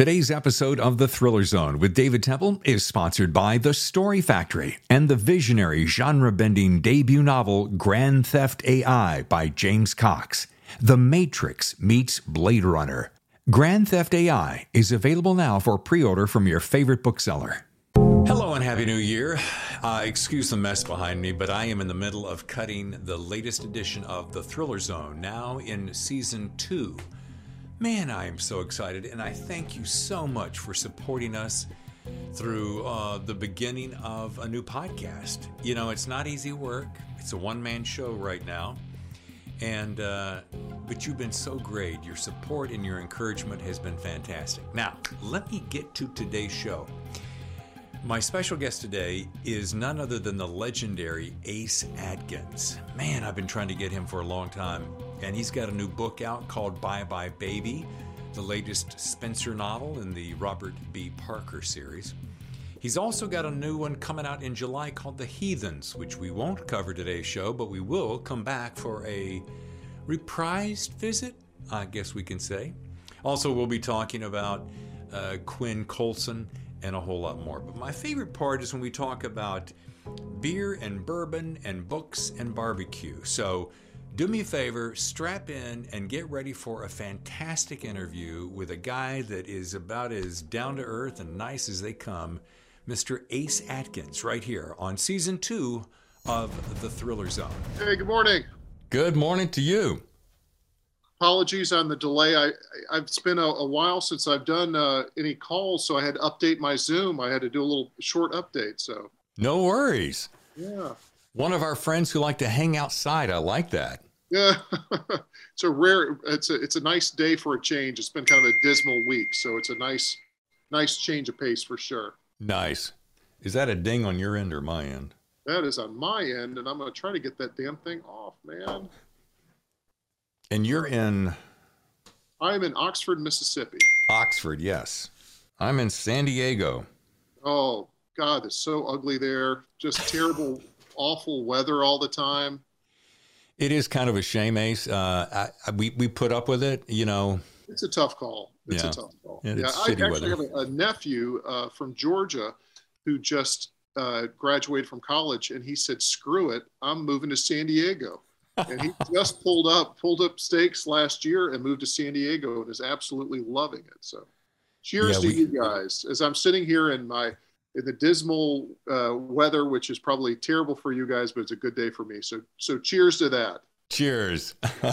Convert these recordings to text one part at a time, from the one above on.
Today's episode of The Thriller Zone with David Temple is sponsored by The Story Factory and the visionary genre bending debut novel Grand Theft AI by James Cox. The Matrix meets Blade Runner. Grand Theft AI is available now for pre order from your favorite bookseller. Hello and Happy New Year. Uh, excuse the mess behind me, but I am in the middle of cutting the latest edition of The Thriller Zone, now in season two. Man, I am so excited, and I thank you so much for supporting us through uh, the beginning of a new podcast. You know, it's not easy work, it's a one man show right now. And, uh, but you've been so great. Your support and your encouragement has been fantastic. Now, let me get to today's show. My special guest today is none other than the legendary Ace Atkins. Man, I've been trying to get him for a long time. And he's got a new book out called Bye Bye Baby, the latest Spencer novel in the Robert B. Parker series. He's also got a new one coming out in July called The Heathens, which we won't cover today's show, but we will come back for a reprised visit, I guess we can say. Also, we'll be talking about uh, Quinn Colson and a whole lot more. But my favorite part is when we talk about beer and bourbon and books and barbecue. So do me a favor, strap in and get ready for a fantastic interview with a guy that is about as down to earth and nice as they come, Mr. Ace Atkins, right here on season two of The Thriller Zone. Hey, good morning. Good morning to you apologies on the delay. I, I've been a, a while since I've done uh, any calls, so I had to update my Zoom. I had to do a little short update. So no worries. Yeah. One of our friends who like to hang outside. I like that. Yeah, it's a rare. It's a it's a nice day for a change. It's been kind of a dismal week, so it's a nice nice change of pace for sure. Nice. Is that a ding on your end or my end? That is on my end, and I'm going to try to get that damn thing off, man. And you're in? I'm in Oxford, Mississippi. Oxford, yes. I'm in San Diego. Oh, God, it's so ugly there. Just terrible, awful weather all the time. It is kind of a shame, Ace. Uh, I, we, we put up with it, you know. It's a tough call. It's yeah. a tough call. Yeah, yeah I actually weather. have a, a nephew uh, from Georgia who just uh, graduated from college, and he said, "Screw it, I'm moving to San Diego." and he just pulled up pulled up stakes last year and moved to San Diego and is absolutely loving it. So, cheers yeah, to we, you guys as I'm sitting here in my the dismal uh, weather, which is probably terrible for you guys, but it's a good day for me. So, so cheers to that. Cheers.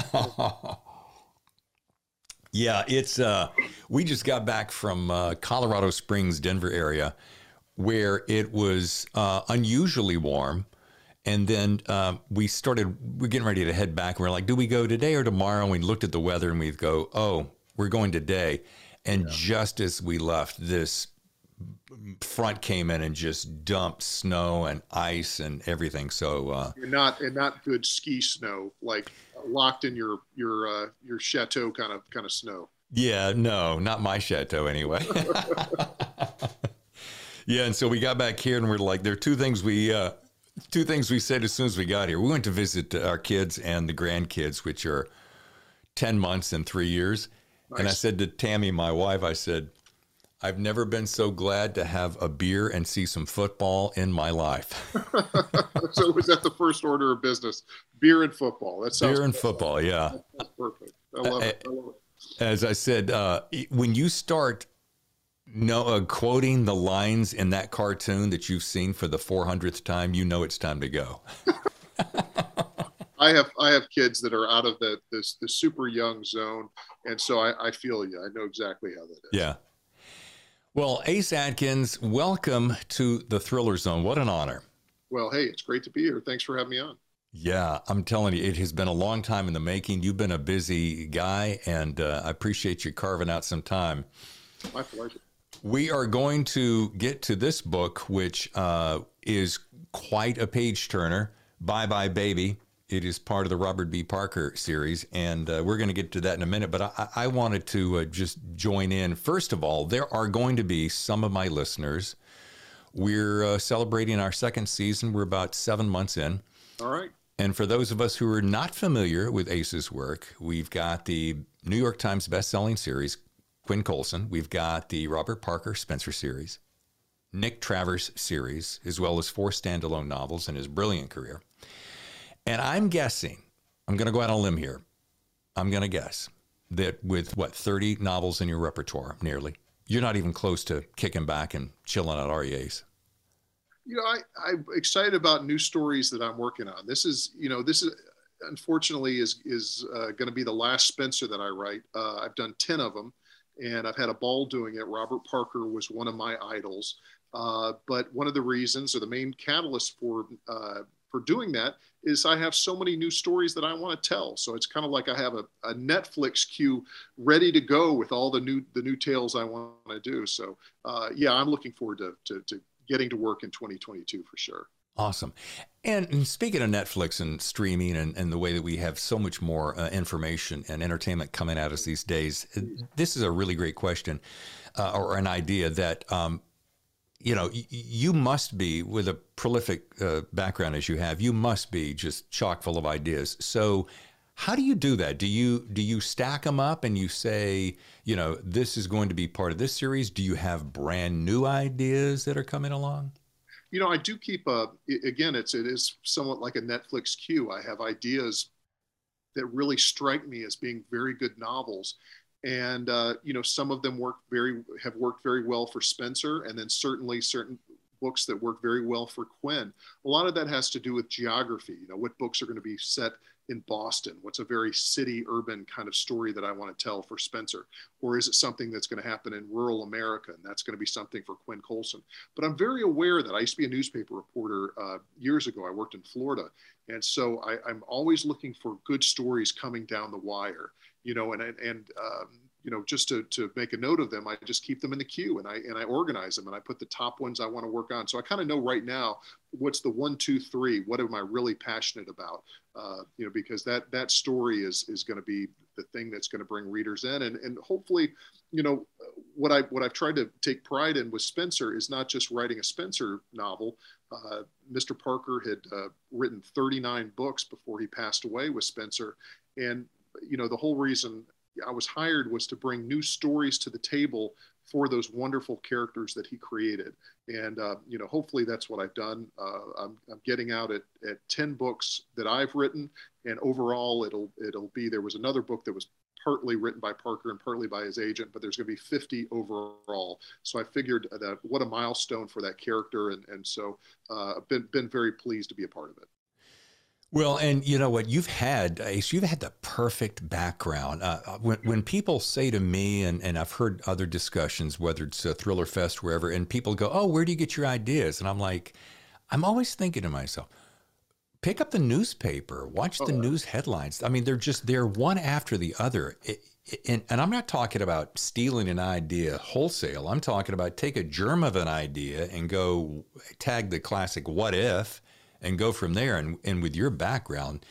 yeah, it's uh, we just got back from uh, Colorado Springs, Denver area, where it was uh, unusually warm and then um, we started, we're getting ready to head back. we're like, do we go today or tomorrow? And we looked at the weather and we'd go, oh, we're going today. And yeah. just as we left, this front came in and just dumped snow and ice and everything. So uh, and not and not good ski snow, like locked in your your uh, your chateau kind of kind of snow. Yeah, no, not my chateau anyway. yeah, and so we got back here and we're like, there are two things we uh, two things we said as soon as we got here. We went to visit our kids and the grandkids, which are 10 months and three years. Nice. And I said to Tammy, my wife, I said, I've never been so glad to have a beer and see some football in my life. so was that the first order of business? Beer and football. That sounds beer and football. Yeah, that's perfect. I love it. I love it. As I said, uh, when you start no, uh, quoting the lines in that cartoon that you've seen for the 400th time, you know it's time to go. I have I have kids that are out of the this the super young zone, and so I, I feel you. I know exactly how that is. Yeah. Well, Ace Atkins, welcome to the Thriller Zone. What an honor. Well, hey, it's great to be here. Thanks for having me on. Yeah, I'm telling you, it has been a long time in the making. You've been a busy guy, and uh, I appreciate you carving out some time. My pleasure. We are going to get to this book, which uh, is quite a page turner. Bye Bye Baby. It is part of the Robert B. Parker series, and uh, we're going to get to that in a minute. But I, I wanted to uh, just join in. First of all, there are going to be some of my listeners. We're uh, celebrating our second season. We're about seven months in. All right. And for those of us who are not familiar with Ace's work, we've got the New York Times best-selling series Quinn Colson. We've got the Robert Parker Spencer series, Nick Travers series, as well as four standalone novels in his brilliant career. And I'm guessing, I'm going to go out on a limb here. I'm going to guess that with what, 30 novels in your repertoire, nearly, you're not even close to kicking back and chilling at REAs. You know, I, I'm excited about new stories that I'm working on. This is, you know, this is unfortunately is is uh, going to be the last Spencer that I write. Uh, I've done ten of them, and I've had a ball doing it. Robert Parker was one of my idols, uh, but one of the reasons or the main catalyst for uh, for doing that is I have so many new stories that I want to tell. So it's kind of like I have a, a Netflix queue ready to go with all the new the new tales I want to do. So uh, yeah, I'm looking forward to, to, to getting to work in 2022 for sure. Awesome. And speaking of Netflix and streaming and, and the way that we have so much more uh, information and entertainment coming at us these days, this is a really great question uh, or an idea that um, you know, you must be with a prolific uh, background as you have. You must be just chock full of ideas. So, how do you do that? Do you do you stack them up and you say, you know, this is going to be part of this series? Do you have brand new ideas that are coming along? You know, I do keep a. Again, it's it is somewhat like a Netflix queue. I have ideas that really strike me as being very good novels and uh, you know some of them work very have worked very well for Spencer, and then certainly certain books that work very well for Quinn. A lot of that has to do with geography. You know, what books are going to be set in Boston? What's a very city urban kind of story that I want to tell for Spencer? Or is it something that's going to happen in rural America? And that's going to be something for Quinn Colson. But I'm very aware that I used to be a newspaper reporter uh, years ago. I worked in Florida. And so I, I'm always looking for good stories coming down the wire you know, and and um, you know, just to, to make a note of them, I just keep them in the queue and I and I organize them and I put the top ones I want to work on. So I kind of know right now what's the one, two, three. What am I really passionate about? Uh, you know, because that that story is is going to be the thing that's going to bring readers in, and and hopefully, you know, what I what I've tried to take pride in with Spencer is not just writing a Spencer novel. Uh, Mr. Parker had uh, written 39 books before he passed away with Spencer, and you know, the whole reason I was hired was to bring new stories to the table for those wonderful characters that he created. And, uh, you know, hopefully that's what I've done. Uh, I'm, I'm, getting out at, at 10 books that I've written. And overall, it'll, it'll be, there was another book that was partly written by Parker and partly by his agent, but there's going to be 50 overall. So I figured that what a milestone for that character. And, and so uh, I've been, been very pleased to be a part of it. Well, and you know what? You've had Ace. You've had the perfect background. Uh, uh, when when people say to me, and, and I've heard other discussions, whether it's a Thriller Fest, wherever, and people go, "Oh, where do you get your ideas?" And I'm like, I'm always thinking to myself, pick up the newspaper, watch the oh, news headlines. I mean, they're just they're one after the other. It, and, and I'm not talking about stealing an idea wholesale. I'm talking about take a germ of an idea and go tag the classic "what if." And go from there. And and with your background,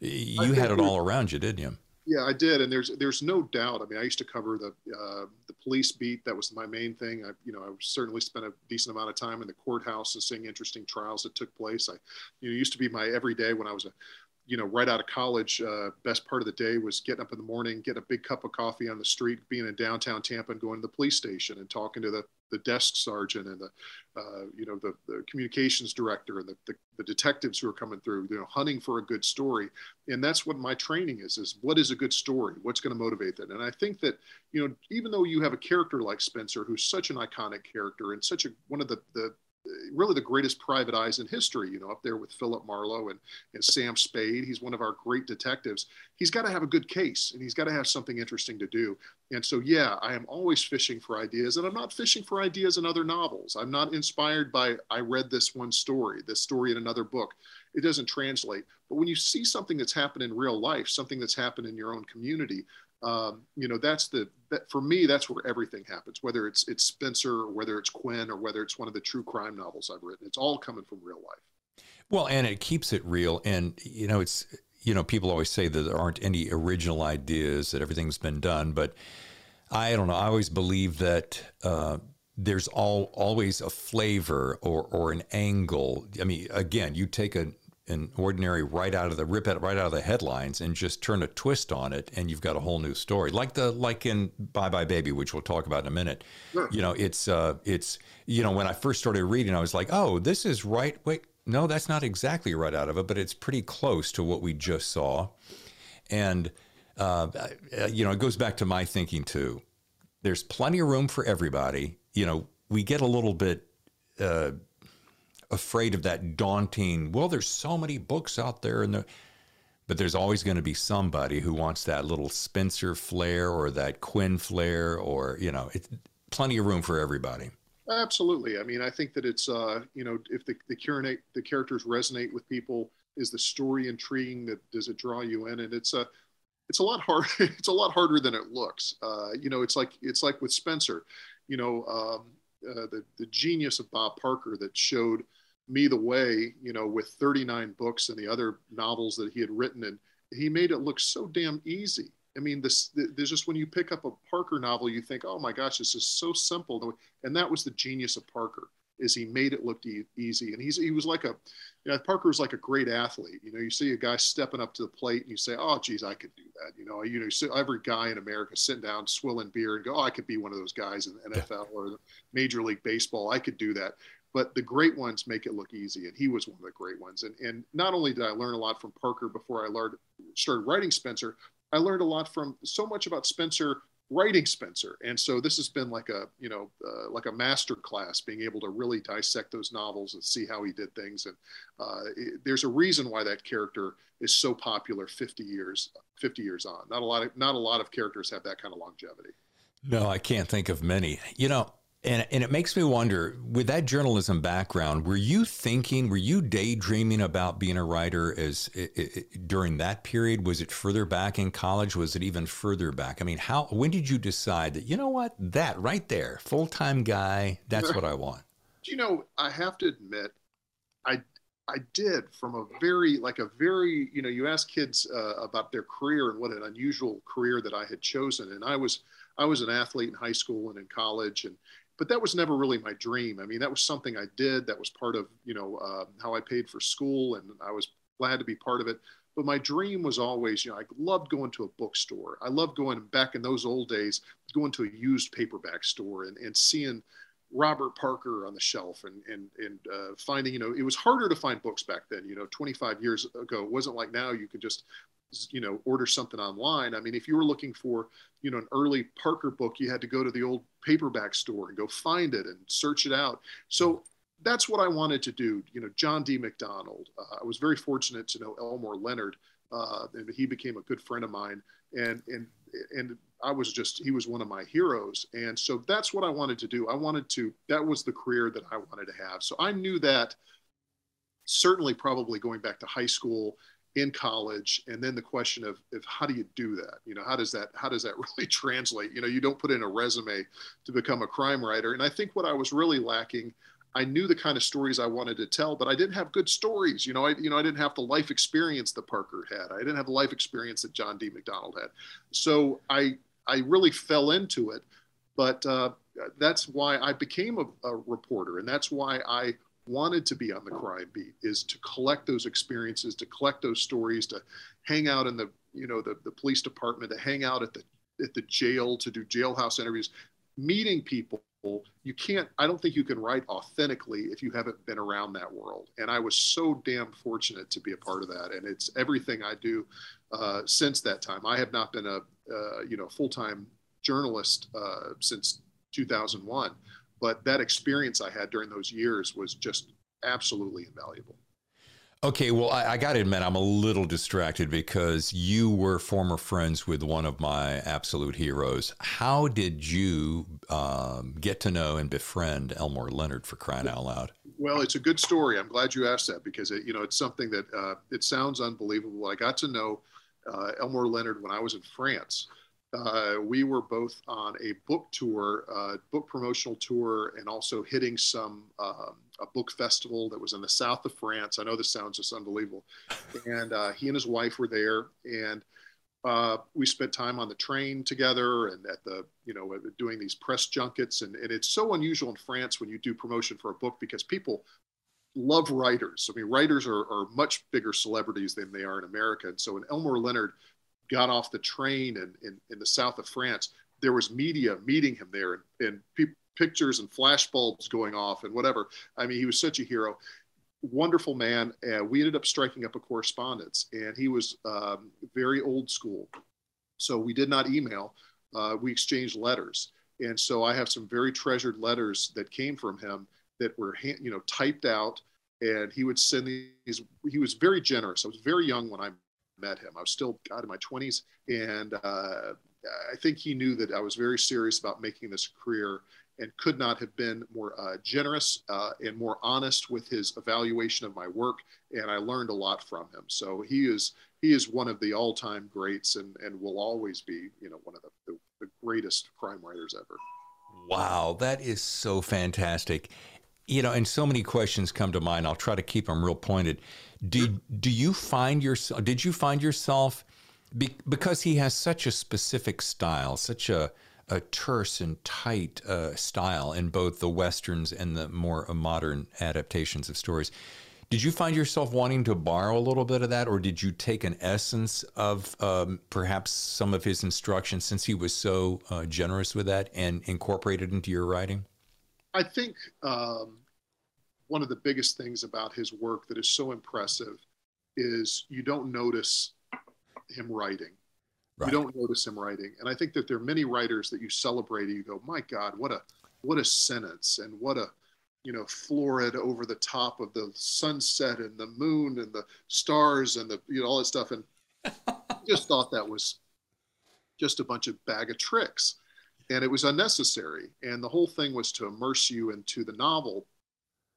you had it all around you, didn't you? Yeah, I did, and there's there's no doubt. I mean, I used to cover the uh, the police beat. That was my main thing. I you know I certainly spent a decent amount of time in the courthouse and seeing interesting trials that took place. I you know used to be my everyday when I was a you know, right out of college, uh, best part of the day was getting up in the morning, getting a big cup of coffee on the street, being in downtown Tampa, and going to the police station and talking to the the desk sergeant and the, uh, you know, the, the communications director and the, the, the, detectives who are coming through, you know, hunting for a good story. And that's what my training is, is what is a good story? What's going to motivate that? And I think that, you know, even though you have a character like spencer who's such an iconic character and such a, one of the, the, really the greatest private eyes in history, you know, up there with Philip Marlowe and, and Sam Spade. He's one of our great detectives. He's got to have a good case and he's got to have something interesting to do. And so, yeah, I am always fishing for ideas and I'm not fishing for ideas in other novels. I'm not inspired by, I read this one story, this story in another book. It doesn't translate. But when you see something that's happened in real life, something that's happened in your own community, um, you know that's the that for me that's where everything happens whether it's it's spencer or whether it's quinn or whether it's one of the true crime novels i've written. It's all coming from real life. Well and it keeps it real. And you know it's you know people always say that there aren't any original ideas that everything's been done. But i don't know. I always believe that uh, there's all always a flavor or or an angle. I mean again you take a an ordinary right out of the rip it right out of the headlines and just turn a twist on it, and you've got a whole new story. Like the like in Bye Bye Baby, which we'll talk about in a minute. Sure. You know, it's uh, it's you know when I first started reading, I was like, oh, this is right. Wait, no, that's not exactly right out of it, but it's pretty close to what we just saw, and. Uh, you know, it goes back to my thinking too. There's plenty of room for everybody. You know, we get a little bit uh, afraid of that daunting. Well, there's so many books out there, and the, but there's always going to be somebody who wants that little Spencer flair or that Quinn flair, or you know, it's plenty of room for everybody. Absolutely. I mean, I think that it's uh, you know, if the the, curate, the characters resonate with people, is the story intriguing? That does it draw you in? And it's a it's a lot hard. it's a lot harder than it looks. Uh, you know, it's like it's like with Spencer. You know, um, uh, the the genius of Bob Parker that showed me the way, you know, with 39 books and the other novels that he had written, and he made it look so damn easy. I mean, this there's just when you pick up a Parker novel, you think, oh my gosh, this is so simple, and that was the genius of Parker is he made it look e- easy, and he's he was like a, you know, Parker was like a great athlete. You know, you see a guy stepping up to the plate, and you say, oh geez, I could do that. You know, you know, every guy in America sitting down, swilling beer, and go, oh, I could be one of those guys in the NFL or Major League Baseball. I could do that but the great ones make it look easy and he was one of the great ones. And, and not only did i learn a lot from parker before i learned started writing spencer i learned a lot from so much about spencer writing spencer. And so this has been like a you know uh, like a master class being able to really dissect those novels and see how he did things. And uh, it, there's a reason why that character is so popular 50 years 50 years on. Not a lot of not a lot of characters have that kind of longevity. No i can't think of many. You know and, and it makes me wonder with that journalism background, were you thinking, were you daydreaming about being a writer as it, it, during that period? Was it further back in college? Was it even further back? I mean, how, when did you decide that, you know what, that right there, full time guy, that's what I want? You know, I have to admit, I, I did from a very, like a very, you know, you ask kids uh, about their career and what an unusual career that I had chosen. And I was, I was an athlete in high school and in college. And, but that was never really my dream. I mean, that was something I did. That was part of you know uh, how I paid for school, and I was glad to be part of it. But my dream was always, you know, I loved going to a bookstore. I loved going back in those old days, going to a used paperback store and, and seeing Robert Parker on the shelf and and and uh, finding, you know, it was harder to find books back then. You know, 25 years ago, it wasn't like now you could just you know order something online. I mean if you were looking for you know an early parker book you had to go to the old paperback store and go find it and search it out. So that's what i wanted to do you know john d. Macdonald uh, i was very fortunate to know elmore leonard uh, and he became a good friend of mine. And and and i was just he was one of my heroes. And so that's what i wanted to do. I wanted to that was the career that i wanted to have. So i knew that certainly probably going back to high school in college and then the question of, of how do you do that? You know how does that how does that really translate? You know you don't put in a resume to become a crime writer. And i think what i was really lacking i knew the kind of stories i wanted to tell but i didn't have good stories. You know i you know i didn't have the life experience that parker had. I didn't have the life experience that john d. Macdonald had. So i i really fell into it but uh, that's why i became a, a reporter and that's why i wanted to be on the crime beat is to collect those experiences, to collect those stories, to hang out in the you know the, the police department, to hang out at the at the jail, to do jailhouse interviews, meeting people. You can't. I don't think you can write authentically if you haven't been around that world. And I was so damn fortunate to be a part of that. And it's everything I do uh, since that time. I have not been a uh, you know full time journalist uh, since 2001 but that experience I had during those years was just absolutely invaluable. Okay, well, I, I got to admit, I'm a little distracted because you were former friends with one of my absolute heroes. How did you um, get to know and befriend Elmore Leonard for crying out loud? Well, it's a good story. I'm glad you asked that because it, you know it's something that uh, it sounds unbelievable. I got to know uh, Elmore Leonard when I was in France uh, we were both on a book tour, uh, book promotional tour, and also hitting some um, a book festival that was in the south of France. I know this sounds just unbelievable, and uh, he and his wife were there, and uh, we spent time on the train together and at the you know doing these press junkets, and, and it's so unusual in France when you do promotion for a book because people love writers. I mean, writers are, are much bigger celebrities than they are in America. And so when Elmore Leonard got off the train in, in, in the south of France, there was media meeting him there and, and pe- pictures and flash bulbs going off and whatever. I mean, he was such a hero. Wonderful man. And we ended up striking up a correspondence, and he was um, very old school. So we did not email, uh, we exchanged letters. And so I have some very treasured letters that came from him that were, you know, typed out. And he would send these. He was very generous. I was very young when I met him. I was still, God, in my 20s, and uh, I think he knew that I was very serious about making this career and could not have been more uh, generous uh, and more honest with his evaluation of my work. And I learned a lot from him. So he is he is one of the all-time greats and, and will always be, you know, one of the, the, the greatest crime writers ever. Wow, that is so fantastic. You know, and so many questions come to mind. I'll try to keep them real pointed. Did do you find yourself? Did you find yourself be, because he has such a specific style, such a a terse and tight uh, style in both the westerns and the more modern adaptations of stories. Did you find yourself wanting to borrow a little bit of that, or did you take an essence of um, perhaps some of his instructions since he was so uh, generous with that and incorporate it into your writing? I think um, one of the biggest things about his work that is so impressive is you don't notice him writing. Right. You don't notice him writing, and I think that there are many writers that you celebrate. And you go, "My God, what a what a sentence, and what a you know, florid over the top of the sunset and the moon and the stars and the, you know, all that stuff. And just thought that was just a bunch of bag of tricks. And it was unnecessary. And the whole thing was to immerse you into the novel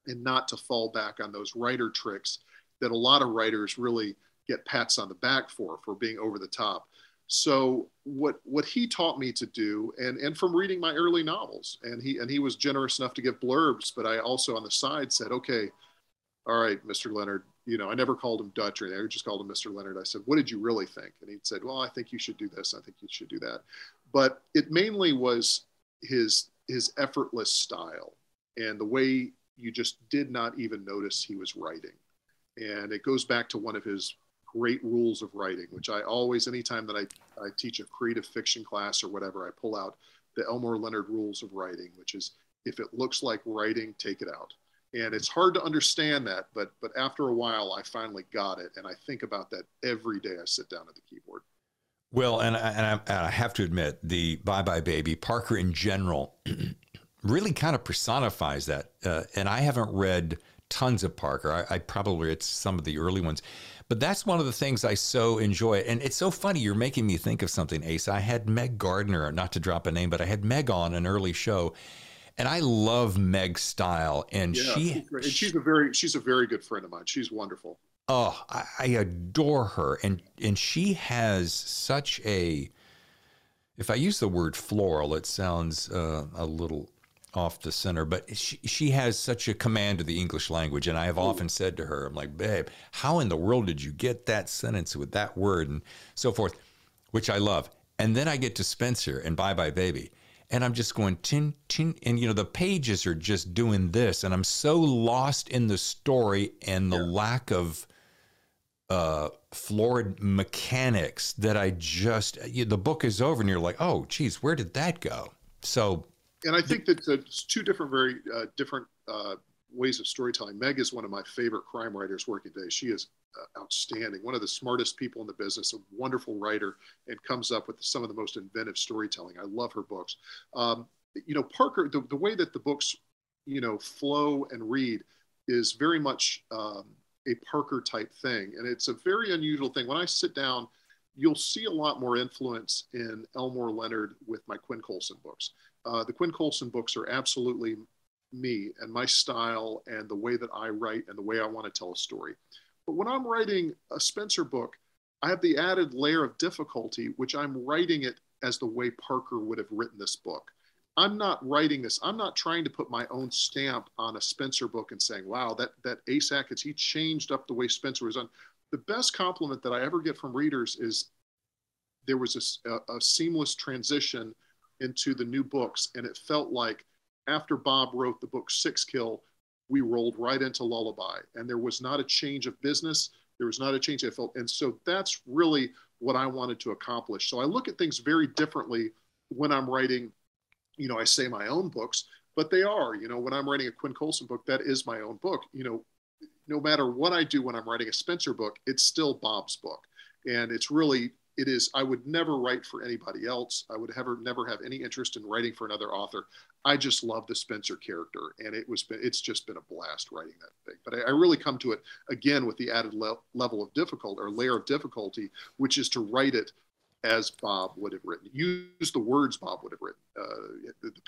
and not to fall back on those writer tricks that a lot of writers really get pats on the back for, for being over the top. So what what he taught me to do, and and from reading my early novels, and he and he was generous enough to give blurbs, but I also on the side said, okay, all right, Mr. Leonard, you know, I never called him Dutch or anything. I just called him Mr. Leonard. I said, what did you really think? And he said, well, I think you should do this. I think you should do that. But it mainly was his his effortless style and the way you just did not even notice he was writing. And it goes back to one of his great rules of writing, which I always, anytime that I, I teach a creative fiction class or whatever, I pull out the Elmore Leonard rules of writing, which is if it looks like writing, take it out. And it's hard to understand that, but but after a while, I finally got it, and I think about that every day I sit down at the keyboard. Well, and I, and I, and I have to admit, the Bye Bye Baby, Parker in general, really kind of personifies that. Uh, and I haven't read tons of Parker. I, I probably it's some of the early ones, but that's one of the things I so enjoy. And it's so funny. You're making me think of something, Ace. I had Meg Gardiner, not to drop a name, but I had Meg on an early show. And I love Meg's style. And yeah, she, she's, she's a very, she's a very good friend of mine. She's wonderful. Oh, I, I adore her. And, and she has such a, if I use the word floral, it sounds uh, a little off the center, but she, she has such a command of the English language. And I have often said to her, I'm like, babe, how in the world did you get that sentence with that word and so forth, which I love. And then I get to Spencer and Bye Bye Baby. And I'm just going tin tin and you know the pages are just doing this and I'm so lost in the story and the yeah. lack of uh florid mechanics that I just you, the book is over and you're like oh geez where did that go so and I think that it's two different, very uh, different uh, ways of storytelling. Meg is one of my favorite crime writers working today. She is uh, outstanding, one of the smartest people in the business, a wonderful writer, and comes up with some of the most inventive storytelling. I love her books. Um, you know, Parker, the, the way that the books, you know, flow and read is very much um, a Parker type thing. And it's a very unusual thing. When I sit down, you'll see a lot more influence in Elmore Leonard with my Quinn Colson books. Uh, the Quinn Colson books are absolutely me and my style and the way that I write and the way I want to tell a story. But when I'm writing a Spencer book, I have the added layer of difficulty, which I'm writing it as the way Parker would have written this book. I'm not writing this. I'm not trying to put my own stamp on a Spencer book and saying, wow, that, that Ace Atkins, he changed up the way Spencer was done. The best compliment that I ever get from readers is there was a, a, a seamless transition into the new books. And it felt like after Bob wrote the book Sixkill, we rolled right into Lullaby, and there was not a change of business. There was not a change I felt, and so that's really what I wanted to accomplish. So I look at things very differently when I'm writing. You know, I say my own books, but they are. You know, when I'm writing a Quinn Colson book, that is my own book. You know, no matter what I do when I'm writing a Spencer book, it's still Bob's book, and it's really it is i would never write for anybody else i would ever never have any interest in writing for another author i just love the spencer character and it was it's just been a blast writing that thing but i, I really come to it again with the added le- level of difficulty or layer of difficulty which is to write it as bob would have written use the words bob would have written uh, the, the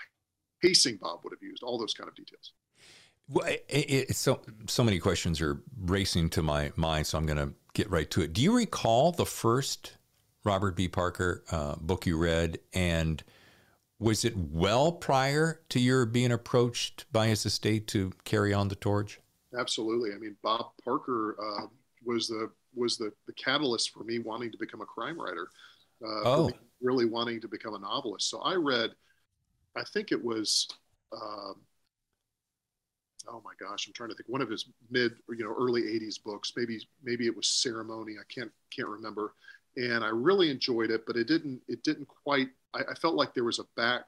pacing bob would have used all those kind of details well, it, it, so so many questions are racing to my mind, so I'm going to get right to it. Do you recall the first Robert B. Parker uh, book you read, and was it well prior to your being approached by his estate to carry on the torch? Absolutely. I mean, Bob Parker uh, was the was the, the catalyst for me wanting to become a crime writer. Uh, oh. really wanting to become a novelist. So I read, I think it was, um, oh my gosh, I'm trying to think. One of his mid, you know, early '80s books. Maybe maybe it was Ceremony. I can't can't remember and I really enjoyed it. But it didn't it didn't quite. I, I felt like there was a back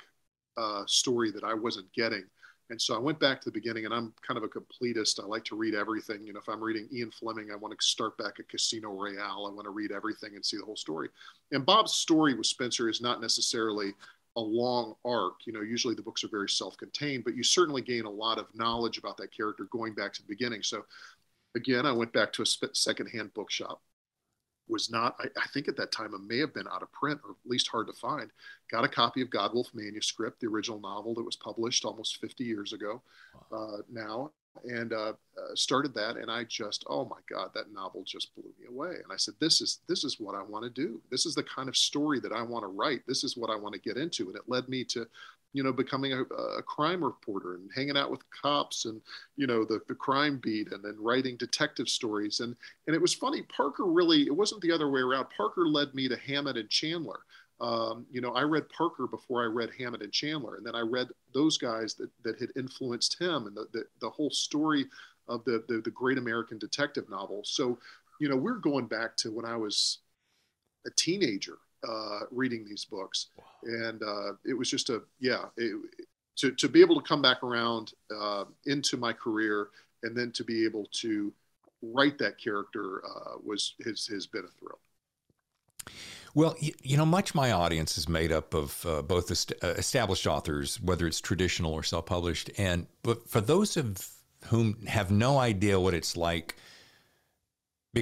uh, story that I wasn't getting. And so I went back to the beginning, and I'm kind of a completist. I like to read everything. You know, if I'm reading Ian Fleming, I want to start back at Casino Royale. I want to read everything and see the whole story. And Bob's story with Spencer is not necessarily a long arc. You know, usually the books are very self-contained, but you certainly gain a lot of knowledge about that character going back to the beginning. So, again, I went back to a secondhand bookshop was not, I, I, think at that time it may have been out of print or at least hard to find. Got a copy of Godwulf manuscript, the original novel that was published almost 50 years ago uh, now, and uh, uh, started that. And I just, oh my God, that novel just blew me away. And I said, this is this is what I want to do. This is the kind of story that I want to write. This is what I want to get into. And it led me to you know, becoming a, a, crime reporter and hanging out with cops and, you know, the, the crime beat and then writing detective stories. And, and it was funny, Parker really, it wasn't the other way around. Parker led me to Hammett and Chandler. Um, you know, I read Parker before I read Hammett and Chandler. And then I read those guys that, that had influenced him and the, the, the whole story of the, the, the great American detective novel. So, you know, we're going back to when I was a teenager uh, reading these books, wow. and uh, it was just a yeah. It, to to be able to come back around uh, into my career, and then to be able to write that character uh, was has has been a thrill. Well, you, you, know, much my audience is made up of uh, both est- uh, established authors, whether it's traditional or self-published, and but for those of whom have no idea what it's like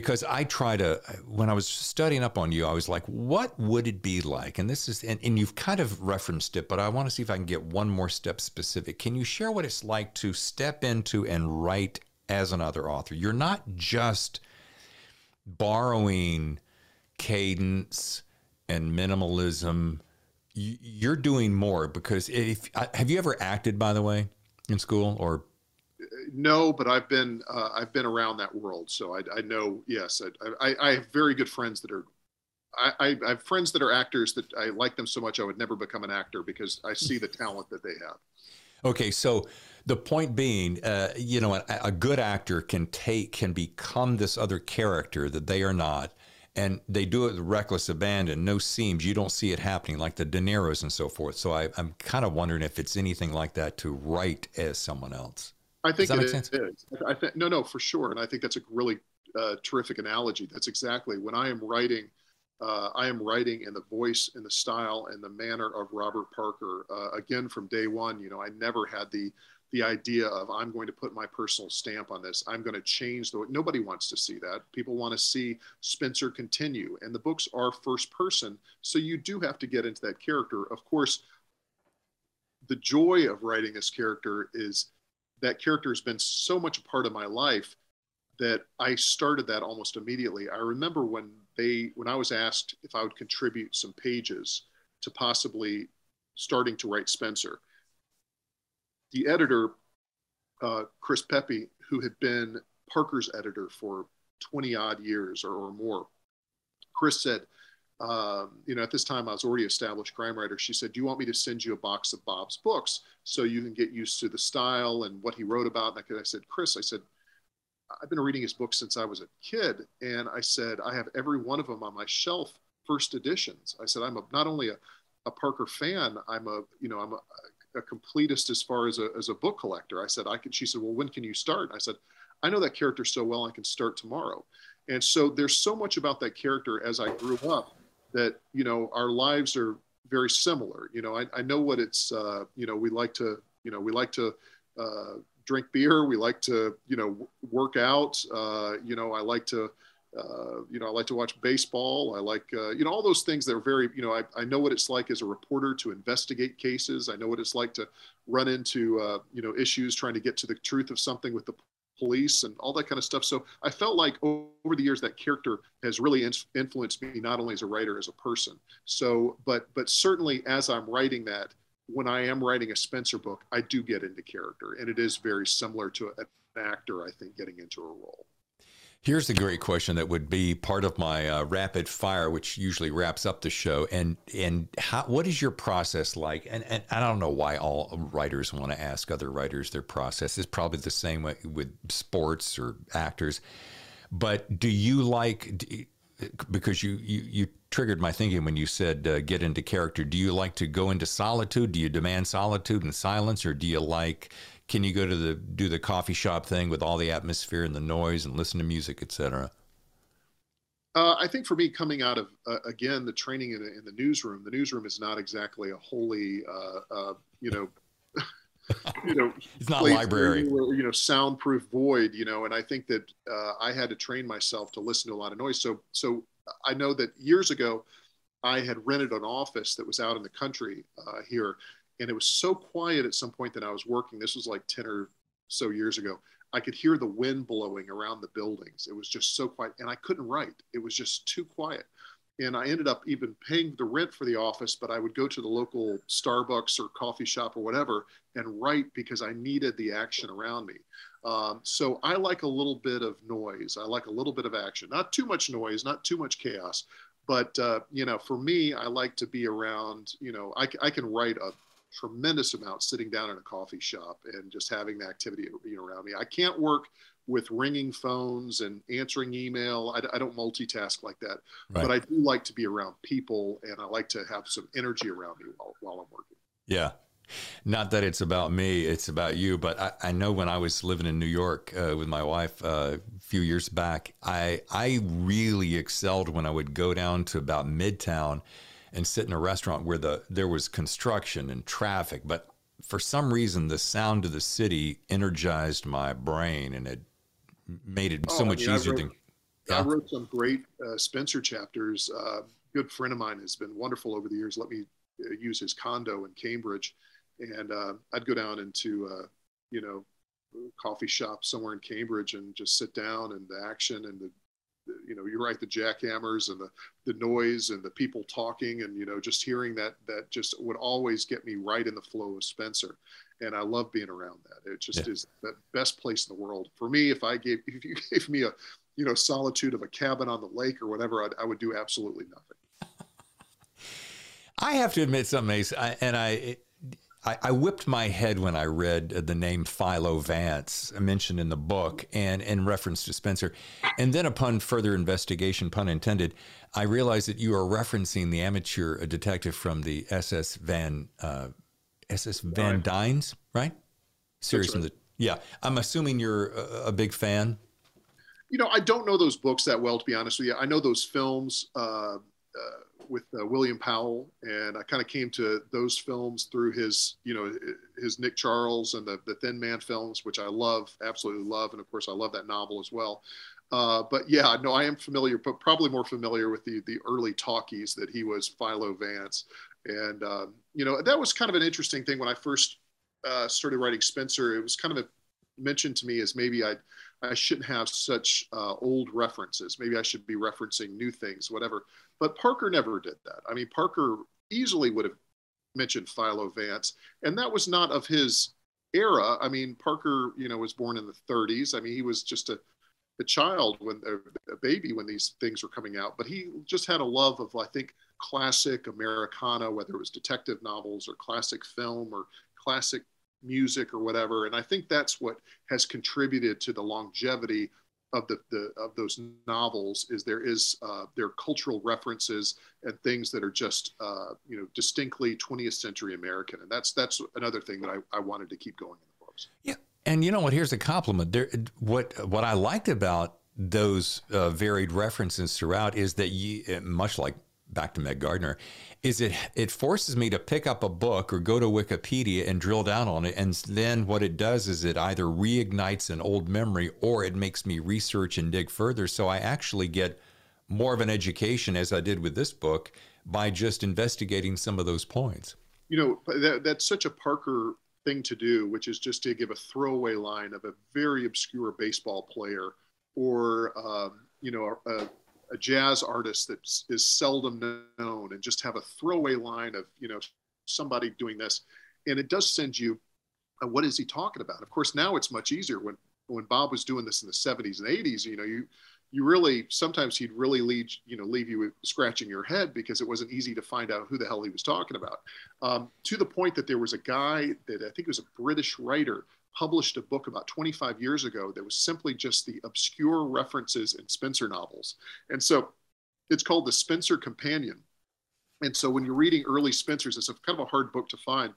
because I try to, when I was studying up on you, I was like, what would it be like? And this is, and, and you've kind of referenced it, but I want to see if I can get one more step specific. Can you share what it's like to step into and write as another author? You're not just borrowing cadence and minimalism. You're doing more because if, have you ever acted, by the way, in school or no, but I've been uh, I've been around that world, so I, I know. Yes, I, I, I, have very good friends that are. I, I have friends that are actors that I like them so much I would never become an actor because I see the talent that they have. Okay, so the point being, uh, you know, a, a good actor can take can become this other character that they are not, and they do it with reckless abandon, no seams. You don't see it happening like the De Niro's and so forth. So I, I'm kind of wondering if it's anything like that to write as someone else. I think it is. I think no, no, for sure, and I think that's a really uh, terrific analogy. That's exactly when I am writing. Uh, I am writing in the voice and the style and the manner of Robert Parker. Uh, again, from day one, you know, I never had the the idea of I'm going to put my personal stamp on this. I'm going to change the. Nobody wants to see that. People want to see Spencer continue, and the books are first person, so you do have to get into that character. Of course, the joy of writing this character is that character has been so much a part of my life that I started that almost immediately. I remember when they when I was asked if I would contribute some pages to possibly starting to write Spencer. The editor, uh, Chris Pepe, who had been Parker's editor for 20 odd years or, or more, Chris said, um, you know, at this time I was already established crime writer. She said, "Do you want me to send you a box of Bob's books so you can get used to the style and what he wrote about?" And I, I said, "Chris, I said." I've been reading his books since I was a kid, and I said I have every one of them on my shelf, first editions. I said I'm a, not only a, a Parker fan, I'm a you know I'm a, a completist as far as a, as a book collector. I said I could. She said, well, when can you start? I said, I know that character so well, I can start tomorrow. And so there's so much about that character as I grew up that you know our lives are very similar. You know, I, I know what it's. Uh, you know, we like to. You know, we like to. Uh, drink beer. We like to, you know, work out. Uh, you know, I like to, uh, you know, I like to watch baseball. I like, uh, you know, all those things that are very, you know, I, I know what it's like as a reporter to investigate cases. I know what it's like to run into, uh, you know, issues trying to get to the truth of something with the police and all that kind of stuff. So I felt like over the years that character has really in- influenced me not only as a writer as a person. So, but but certainly as I'm writing that, when I am writing a Spencer book, I do get into character, and it is very similar to an actor. I think getting into a role. Here's a great question that would be part of my uh, rapid fire, which usually wraps up the show. And and how, what is your process like? And and I don't know why all writers want to ask other writers their process. It's probably the same with sports or actors. But do you like? because you, you, you triggered my thinking when you said uh, get into character. Do you like to go into solitude? Do you demand solitude and silence, or do you like can you go to the do the coffee shop thing with all the atmosphere and the noise and listen to music, etc.? Uh, I think for me, coming out of uh, again the training in, in, the newsroom, the newsroom is not exactly a holy, uh, uh you know, you know, it's not library, you know, soundproof void, you know. And I think that uh, I had to train myself to listen to a lot of noise. So, so I know that years ago, I had rented an office that was out in the country uh, here, and it was so quiet at some point that I was working. This was like 10 or so years ago. I could hear the wind blowing around the buildings. It was just so quiet, and I couldn't write. It was just too quiet. And I ended up even paying the rent for the office, but I would go to the local Starbucks or coffee shop or whatever and write because I needed the action around me. Um, so I like a little bit of noise. I like a little bit of action, not too much noise, not too much chaos. But uh, you know, for me, I like to be around. You know, I, I can write a tremendous amount sitting down in a coffee shop and just having the activity around me. I can't work with ringing phones and answering email. I, I don't multitask like that, right. but I do like to be around people and I like to have some energy around me while, while I'm working. Yeah. Not that it's about me, it's about you. But I, I know when I was living in New York uh, with my wife uh, a few years back, I I really excelled when I would go down to about Midtown and sit in a restaurant where the there was construction and traffic, but for some reason the sound of the city energized my brain and it made it oh, so much I mean, easier I wrote, than. I wrote some great uh, Spencer chapters. Uh, good friend of mine has been wonderful over the years. Let me uh, use his condo in Cambridge, and uh, I'd go down into uh, you know coffee shop somewhere in Cambridge and just sit down and the action and the you know, you're right, the jackhammers and the, the noise and the people talking and, you know, just hearing that, that just would always get me right in the flow of Spencer. And I love being around that. It just yeah. is the best place in the world for me. If I gave, if you gave me a, you know, solitude of a cabin on the lake or whatever, I'd, I would do absolutely nothing. I have to admit something, Ace, I, and I, I, I, whipped my head when I read the name Philo Vance mentioned in the book and in reference to Spencer. And then, upon further investigation, pun intended, I realized that you are referencing the amateur detective from the SS Van uh, SS Van Dine's, right? Series right. the yeah. I'm assuming you're a, a, big fan. You know, I don't know those books that well, to be honest with you. I know those films. Uh, uh, with uh, William Powell, and I kind of came to those films through his, you know, his Nick Charles and the, the Thin Man films, which I love, absolutely love, and of course I love that novel as well. Uh, but yeah, no, I am familiar, but probably more familiar with the the early talkies that he was Philo Vance, and um, you know that was kind of an interesting thing when I first uh, started writing Spencer. It was kind of a, mentioned to me as maybe I I shouldn't have such uh, old references. Maybe I should be referencing new things, whatever. But Parker never did that. I mean, Parker easily would have mentioned Philo Vance, and that was not of his era. I mean, Parker, you know, was born in the 30s. I mean, he was just a a child when a baby when these things were coming out, but he just had a love of I think classic Americana, whether it was detective novels or classic film or classic music or whatever. And I think that's what has contributed to the longevity of the, the of those novels is there is uh, there are cultural references and things that are just uh, you know distinctly 20th century American, and that's that's another thing that I, I wanted to keep going in the books. Yeah, and you know what? Here's a compliment. There, what what I liked about those uh, varied references throughout is that you, much like back to Meg Gardiner, is it it forces me to pick up a book or go to Wikipedia and drill down on it, and then what it does is it either reignites an old memory or it makes me research and dig further. So I actually get more of an education as I did with this book by just investigating some of those points. You know, that, that's such a Parker thing to do, which is just to give a throwaway line of a very obscure baseball player or, um, you know, a, a, jazz artist that is seldom known and just have a throwaway line of, you know, somebody doing this. And it does send you, uh, what is he talking about? Of course, now it's much easier when, when Bob was doing this in the 70s and 80s, you know, you, you really sometimes he'd really lead you know leave you scratching your head because it wasn't easy to find out who the hell he was talking about um, to the point that there was a guy that i think was a british writer published a book about 25 years ago that was simply just the obscure references in Spenser novels. And so it's called the Spenser companion. And so when you're reading early spensers it's a kind of a hard book to find.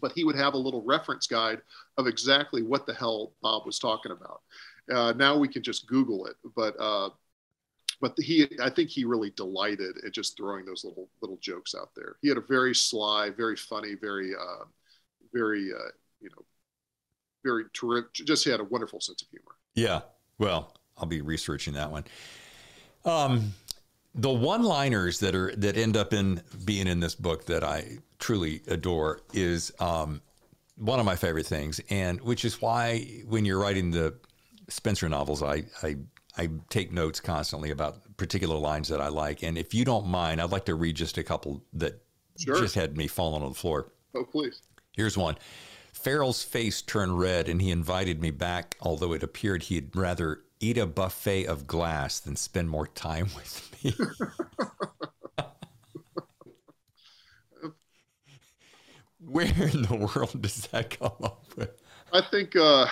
But he would have a little reference guide of exactly what the hell bob was talking about. Uh, now we can just Google it, but uh, but he, I think he really delighted at just throwing those little little jokes out there. He had a very sly, very funny, very uh, very uh, you know very terrific. Just he had a wonderful sense of humor. Yeah. Well, I'll be researching that one. Um, the one-liners that are that end up in being in this book that I truly adore is um, one of my favorite things, and which is why when you're writing the Spenser novels, I, I I take notes constantly about particular lines that I like. And if you don't mind, I'd like to read just a couple that sure. just had me falling on the floor. Oh, please. Here's one. Farrell's face turned red and he invited me back, although it appeared he'd rather eat a buffet of glass than spend more time with me. Where in the world does that come up with? I think uh,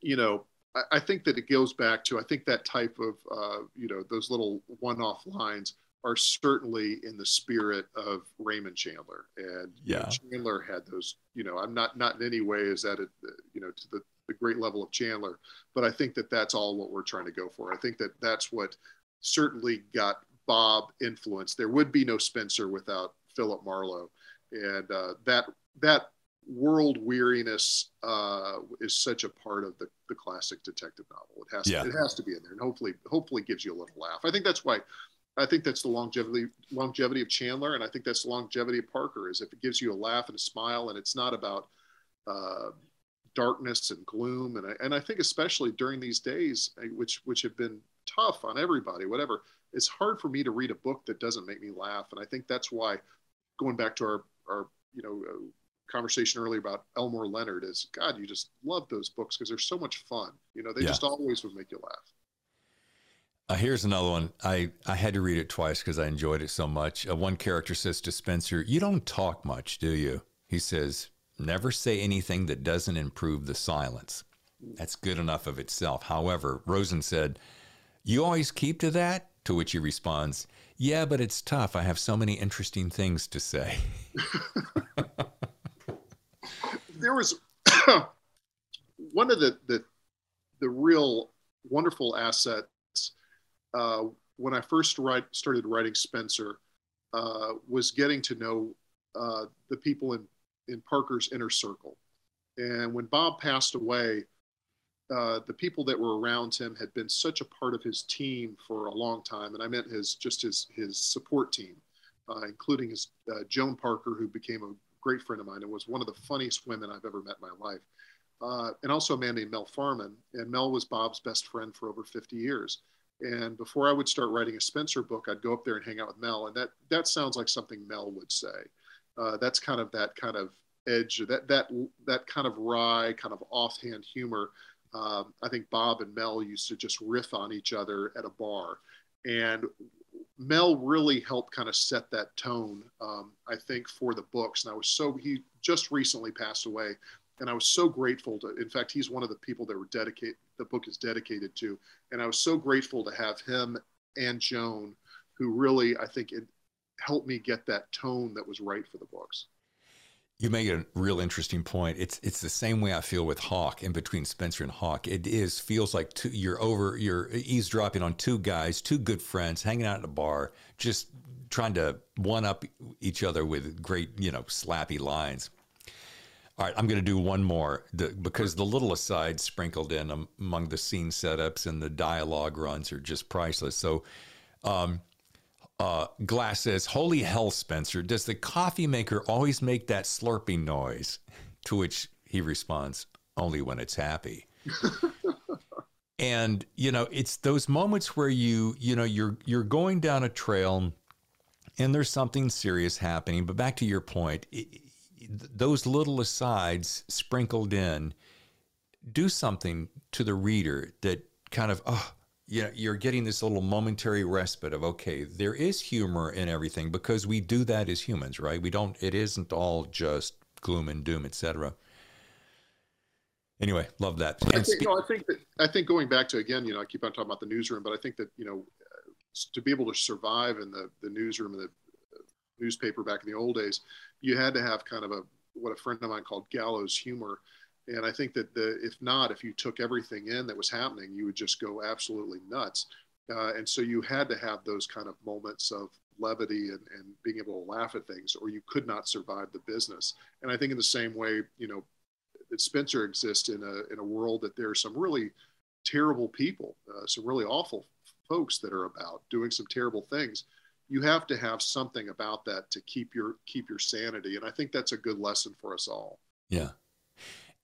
you know, I, I, think that it goes back to I think that type of uh, you know those little one-off lines are certainly in the spirit of Raymond Chandler, and yeah. Chandler had those. You know, I'm not not in any way is that it you know to the the great level of Chandler, but I think that that's all what we're trying to go for. I think that that's what certainly got Bob influenced. There would be no Spenser without Philip Marlowe, and uh, that that world weariness uh, is such a part of the, the classic detective novel. It has to, it has to be in there, and hopefully hopefully gives you a little laugh. I think that's why I think that's the longevity longevity of Chandler, and I think that's the longevity of Parker. Is if it gives you a laugh and a smile, and it's not about uh, darkness and gloom. And I, and I think especially during these days, uh, which which have been tough on everybody, whatever. It's hard for me to read a book that doesn't make me laugh, and I think that's why going back to our our you know uh, conversation earlier about Elmore Leonard is God, you just love those books because they're so much fun. You know, they yeah. just always would make you laugh. Uh, here's another one. I, I had to read it twice because I enjoyed it so much. Uh, one character says to Spenser, You don't talk much, do you? He says, Never say anything that doesn't improve the silence. That's good enough of itself. However, Rosen said, You always keep to that? To which he responds, Yeah, but it's tough. I have so many interesting things to say. there was one of the, the, the real wonderful assets uh, when I first write, started writing Spenser, uh, was getting to know uh, the people in, in Parker's inner circle. And when Bob passed away, uh, the people that were around him had been such a part of his team for a long time, and I meant his just his his support team, uh, including his Joan Parker, who became a great friend of mine and was one of the funniest women I've ever met in my life. Uh, and also a man named Mel Farman. And Mel was Bob's best friend for over 50 years. And before I would start writing a Spenser book, I'd go up there and hang out with Mel. And that, that sounds like something Mel would say. Uh, that's kind of that kind of edge, that, that, that kind of wry, kind of offhand humor um, I think Bob and Mel used to just riff on each other at a bar. And Mel really helped kind of set that tone, um, I think, for the books. And I was so, he just recently passed away. And I was so grateful to, in fact, he's one of the people that were dedicated, the book is dedicated to. And I was so grateful to have him and Joan, who really, I think, it helped me get that tone that was right for the books. You make a real interesting point. It's it's the same way I feel with Hawk in between Spenser and Hawk. It is feels like two, you're over you're eavesdropping on two guys, two good friends, hanging out at a bar, just trying to one up each other with great you know slappy lines. All right, I'm going to do one more the, because the little aside sprinkled in among the scene setups and the dialogue runs are just priceless. So, um, uh, Glass says, Holy hell, Spenser, does the coffee maker always make that slurping noise? To which he responds, Only when it's happy. and you know it's those moments where you you know you're you're going down a trail and there's something serious happening but back to your point it, those little asides sprinkled in do something to the reader that kind of oh you know, you're getting this little momentary respite of okay, there is humor in everything because we do that as humans, right? We don't. It isn't all just gloom and doom, etc. Anyway, love that. I think, no, I think that I think going back to again, you know, I keep on talking about the newsroom, but I think that you know, to be able to survive in the the newsroom and the uh, newspaper back in the old days, you had to have kind of a what a friend of mine called gallows humor and I think that the, if not, if you took everything in that was happening, you would just go absolutely nuts. Uh, and so you had to have those kind of moments of levity and, and being able to laugh at things, or you could not survive the business. And I think in the same way, you know, that Spenser exists in a, in a world that there are some really terrible people, uh, some really awful folks that are about doing some terrible things. You have to have something about that to keep your keep your sanity, and I think that's a good lesson for us all. Yeah,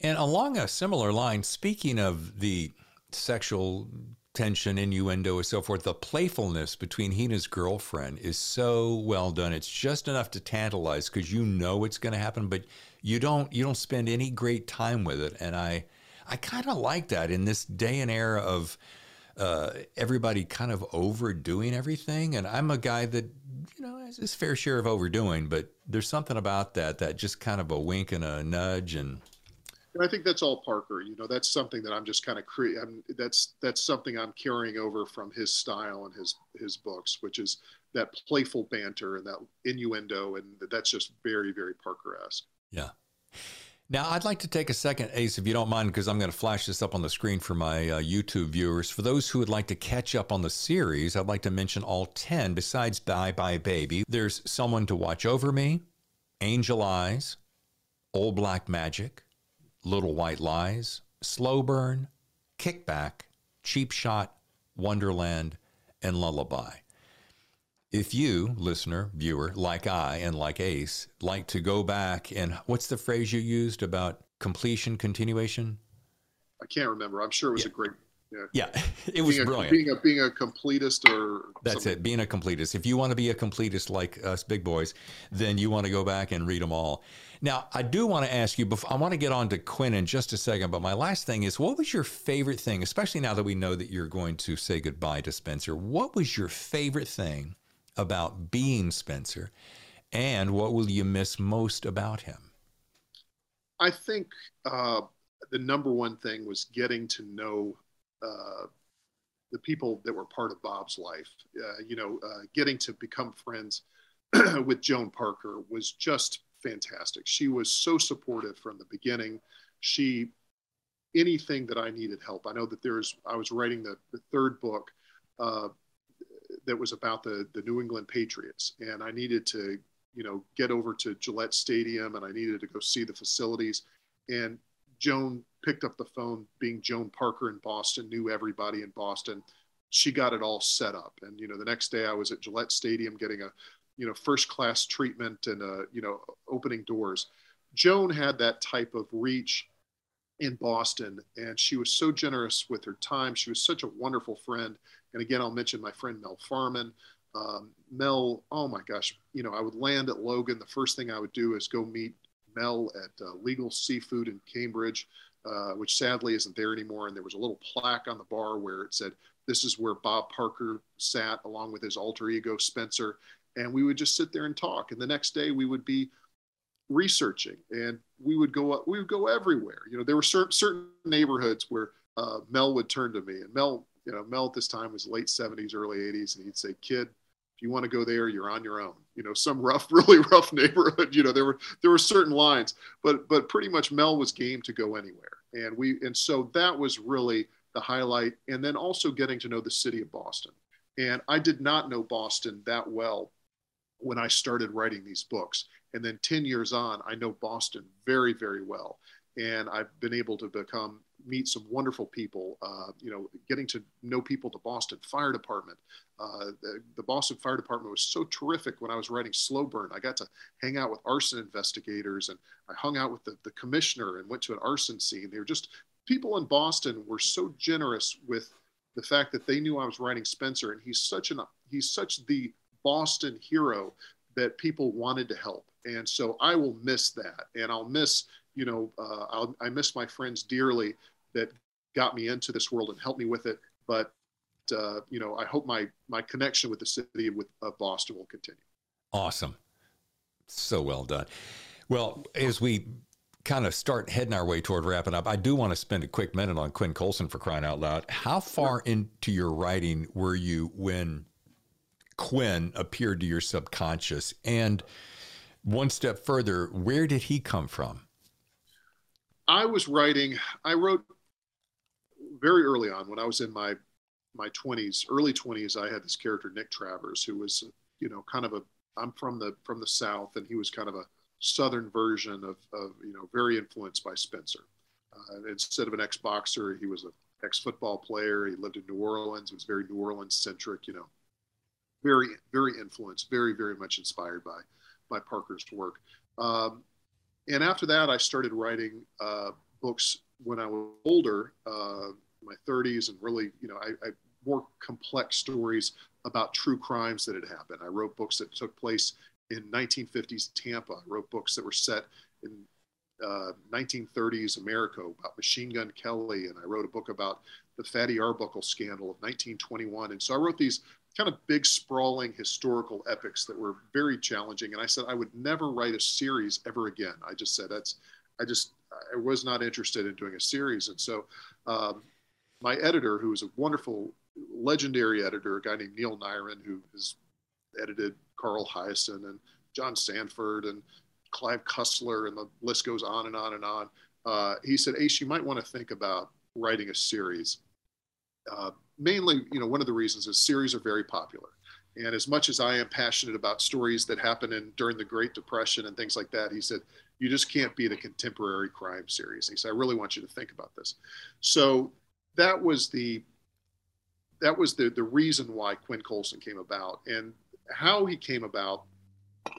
and along a similar line, speaking of the sexual tension, innuendo, and so forth, the playfulness between he and his girlfriend is so well done. It's just enough to tantalize because you know it's going to happen, but you don't you don't spend any great time with it. And I I kind of like that in this day and era of uh, everybody kind of overdoing everything. And I'm a guy that you know has his fair share of overdoing, but there's something about that that just kind of a wink and a nudge and and I think that's all Parker. You know, that's something that I'm just kind of creating. That's that's something I'm carrying over from his style and his his books, which is that playful banter and that innuendo, and that's just very very Parker esque. Yeah. Now, I'd like to take a second, Ace, if you don't mind, because I'm going to flash this up on the screen for my uh, YouTube viewers. For those who would like to catch up on the series, I'd like to mention all 10 besides Bye Bye Baby. There's Someone to Watch Over Me, Angel Eyes, Old Black Magic, Little White Lies, Slow Burn, Kickback, Cheap Shot, Wonderland, and Lullaby. If you, listener, viewer, like I and like Ace, like to go back and what's the phrase you used about completion, continuation? I can't remember. I'm sure it was yeah. a great yeah, yeah it was being brilliant. A, being a being a completist or that's something. it. Being a completist. If you want to be a completist like us big boys, then you want to go back and read them all. Now, I do want to ask you. I want to get on to Quinn in just a second, but my last thing is, what was your favorite thing? Especially now that we know that you're going to say goodbye to Spenser. What was your favorite thing about being Spenser, and what will you miss most about him? I think uh, the number one thing was getting to know uh, the people that were part of Bob's life. Uh, you know, uh, getting to become friends with Joan Parker was just fantastic. She was so supportive from the beginning. She anything that I needed help. I know that there's I was writing the, the third book uh, that was about the the New England Patriots, and I needed to you know get over to Gillette Stadium, and I needed to go see the facilities. And Joan picked up the phone, being Joan Parker in Boston, knew everybody in Boston. She got it all set up. And, you know, the next day I was at Gillette Stadium getting a, you know, first class treatment and, uh, you know, opening doors. Joan had that type of reach in Boston, and she was so generous with her time. She was such a wonderful friend. And again, I'll mention my friend Mel Farman. Um, Mel, oh my gosh, you know, I would land at Logan. The first thing I would do is go meet Mel at uh, Legal Seafood in Cambridge. uh, which sadly isn't there anymore. And there was a little plaque on the bar where it said, "This is where Bob Parker sat along with his alter ego Spenser." And we would just sit there and talk. And the next day we would be researching, and we would go up, we would go everywhere. You know, there were certain certain neighborhoods where uh, Mel would turn to me, and Mel, you know, Mel at this time was late 70s, early 80s, and he'd say, "Kid." if you want to go there, you're on your own. You know, some rough, really rough neighborhood. You know, there were there were certain lines, but but pretty much Mel was game to go anywhere, and we and so that was really the highlight. And then also getting to know the city of Boston. And I did not know Boston that well when I started writing these books. And then 10 years on, I know Boston very, very well. And I've been able to become meet some wonderful people. Uh, you know, getting to know people, the Boston Fire Department. Uh, the, the, Boston Fire Department was so terrific when I was writing Slow Burn. I got to hang out with arson investigators, and I hung out with the, the commissioner and went to an arson scene. They were just people in Boston were so generous with the fact that they knew I was writing Spenser, and he's such an he's such the Boston hero that people wanted to help. And so I will miss that, and I'll miss you know, uh, I'll, I miss my friends dearly that got me into this world and helped me with it. But uh, you know, I hope my my connection with the city with of Boston will continue. Awesome, so well done. Well, as we kind of start heading our way toward wrapping up, I do want to spend a quick minute on Quinn Colson for crying out loud. How far into your writing were you when Quinn appeared to your subconscious? And one step further, where did he come from? I was writing, I wrote very early on when I was in my my 20s, early 20s, I had this character Nick Travers who was, you know, kind of a I'm from the from the South, and he was kind of a Southern version of, of you know, very influenced by Spenser. Uh, instead of an ex boxer, he was an ex football player. He lived in New Orleans. It was very New Orleans centric, you know, very very influenced, very very much inspired by by Parker's work. Um, and after that, I started writing uh, books when I was older, uh, my 30s, and really, you know, I, I, more complex stories about true crimes that had happened. I wrote books that took place in 1950s Tampa. I wrote books that were set in uh, 1930s America about Machine Gun Kelly, and I wrote a book about the Fatty Arbuckle scandal of 1921. And so I wrote these kind of big, sprawling historical epics that were very challenging. And I said I would never write a series ever again. I just said that's, I just, I was not interested in doing a series. And so um, my editor, who was a wonderful, legendary editor, a guy named Neil Nyren, who has edited Carl Hiaasen and John Sandford and Clive Cussler, and the list goes on and on and on. Uh, he said, Ace, you might want to think about writing a series. Uh, mainly, you know, one of the reasons is series are very popular. And as much as I am passionate about stories that happen in during the Great Depression and things like that, he said, you just can't beat a contemporary crime series. He said, I really want you to think about this. So that was the that was the the reason why Quinn Colson came about. And how he came about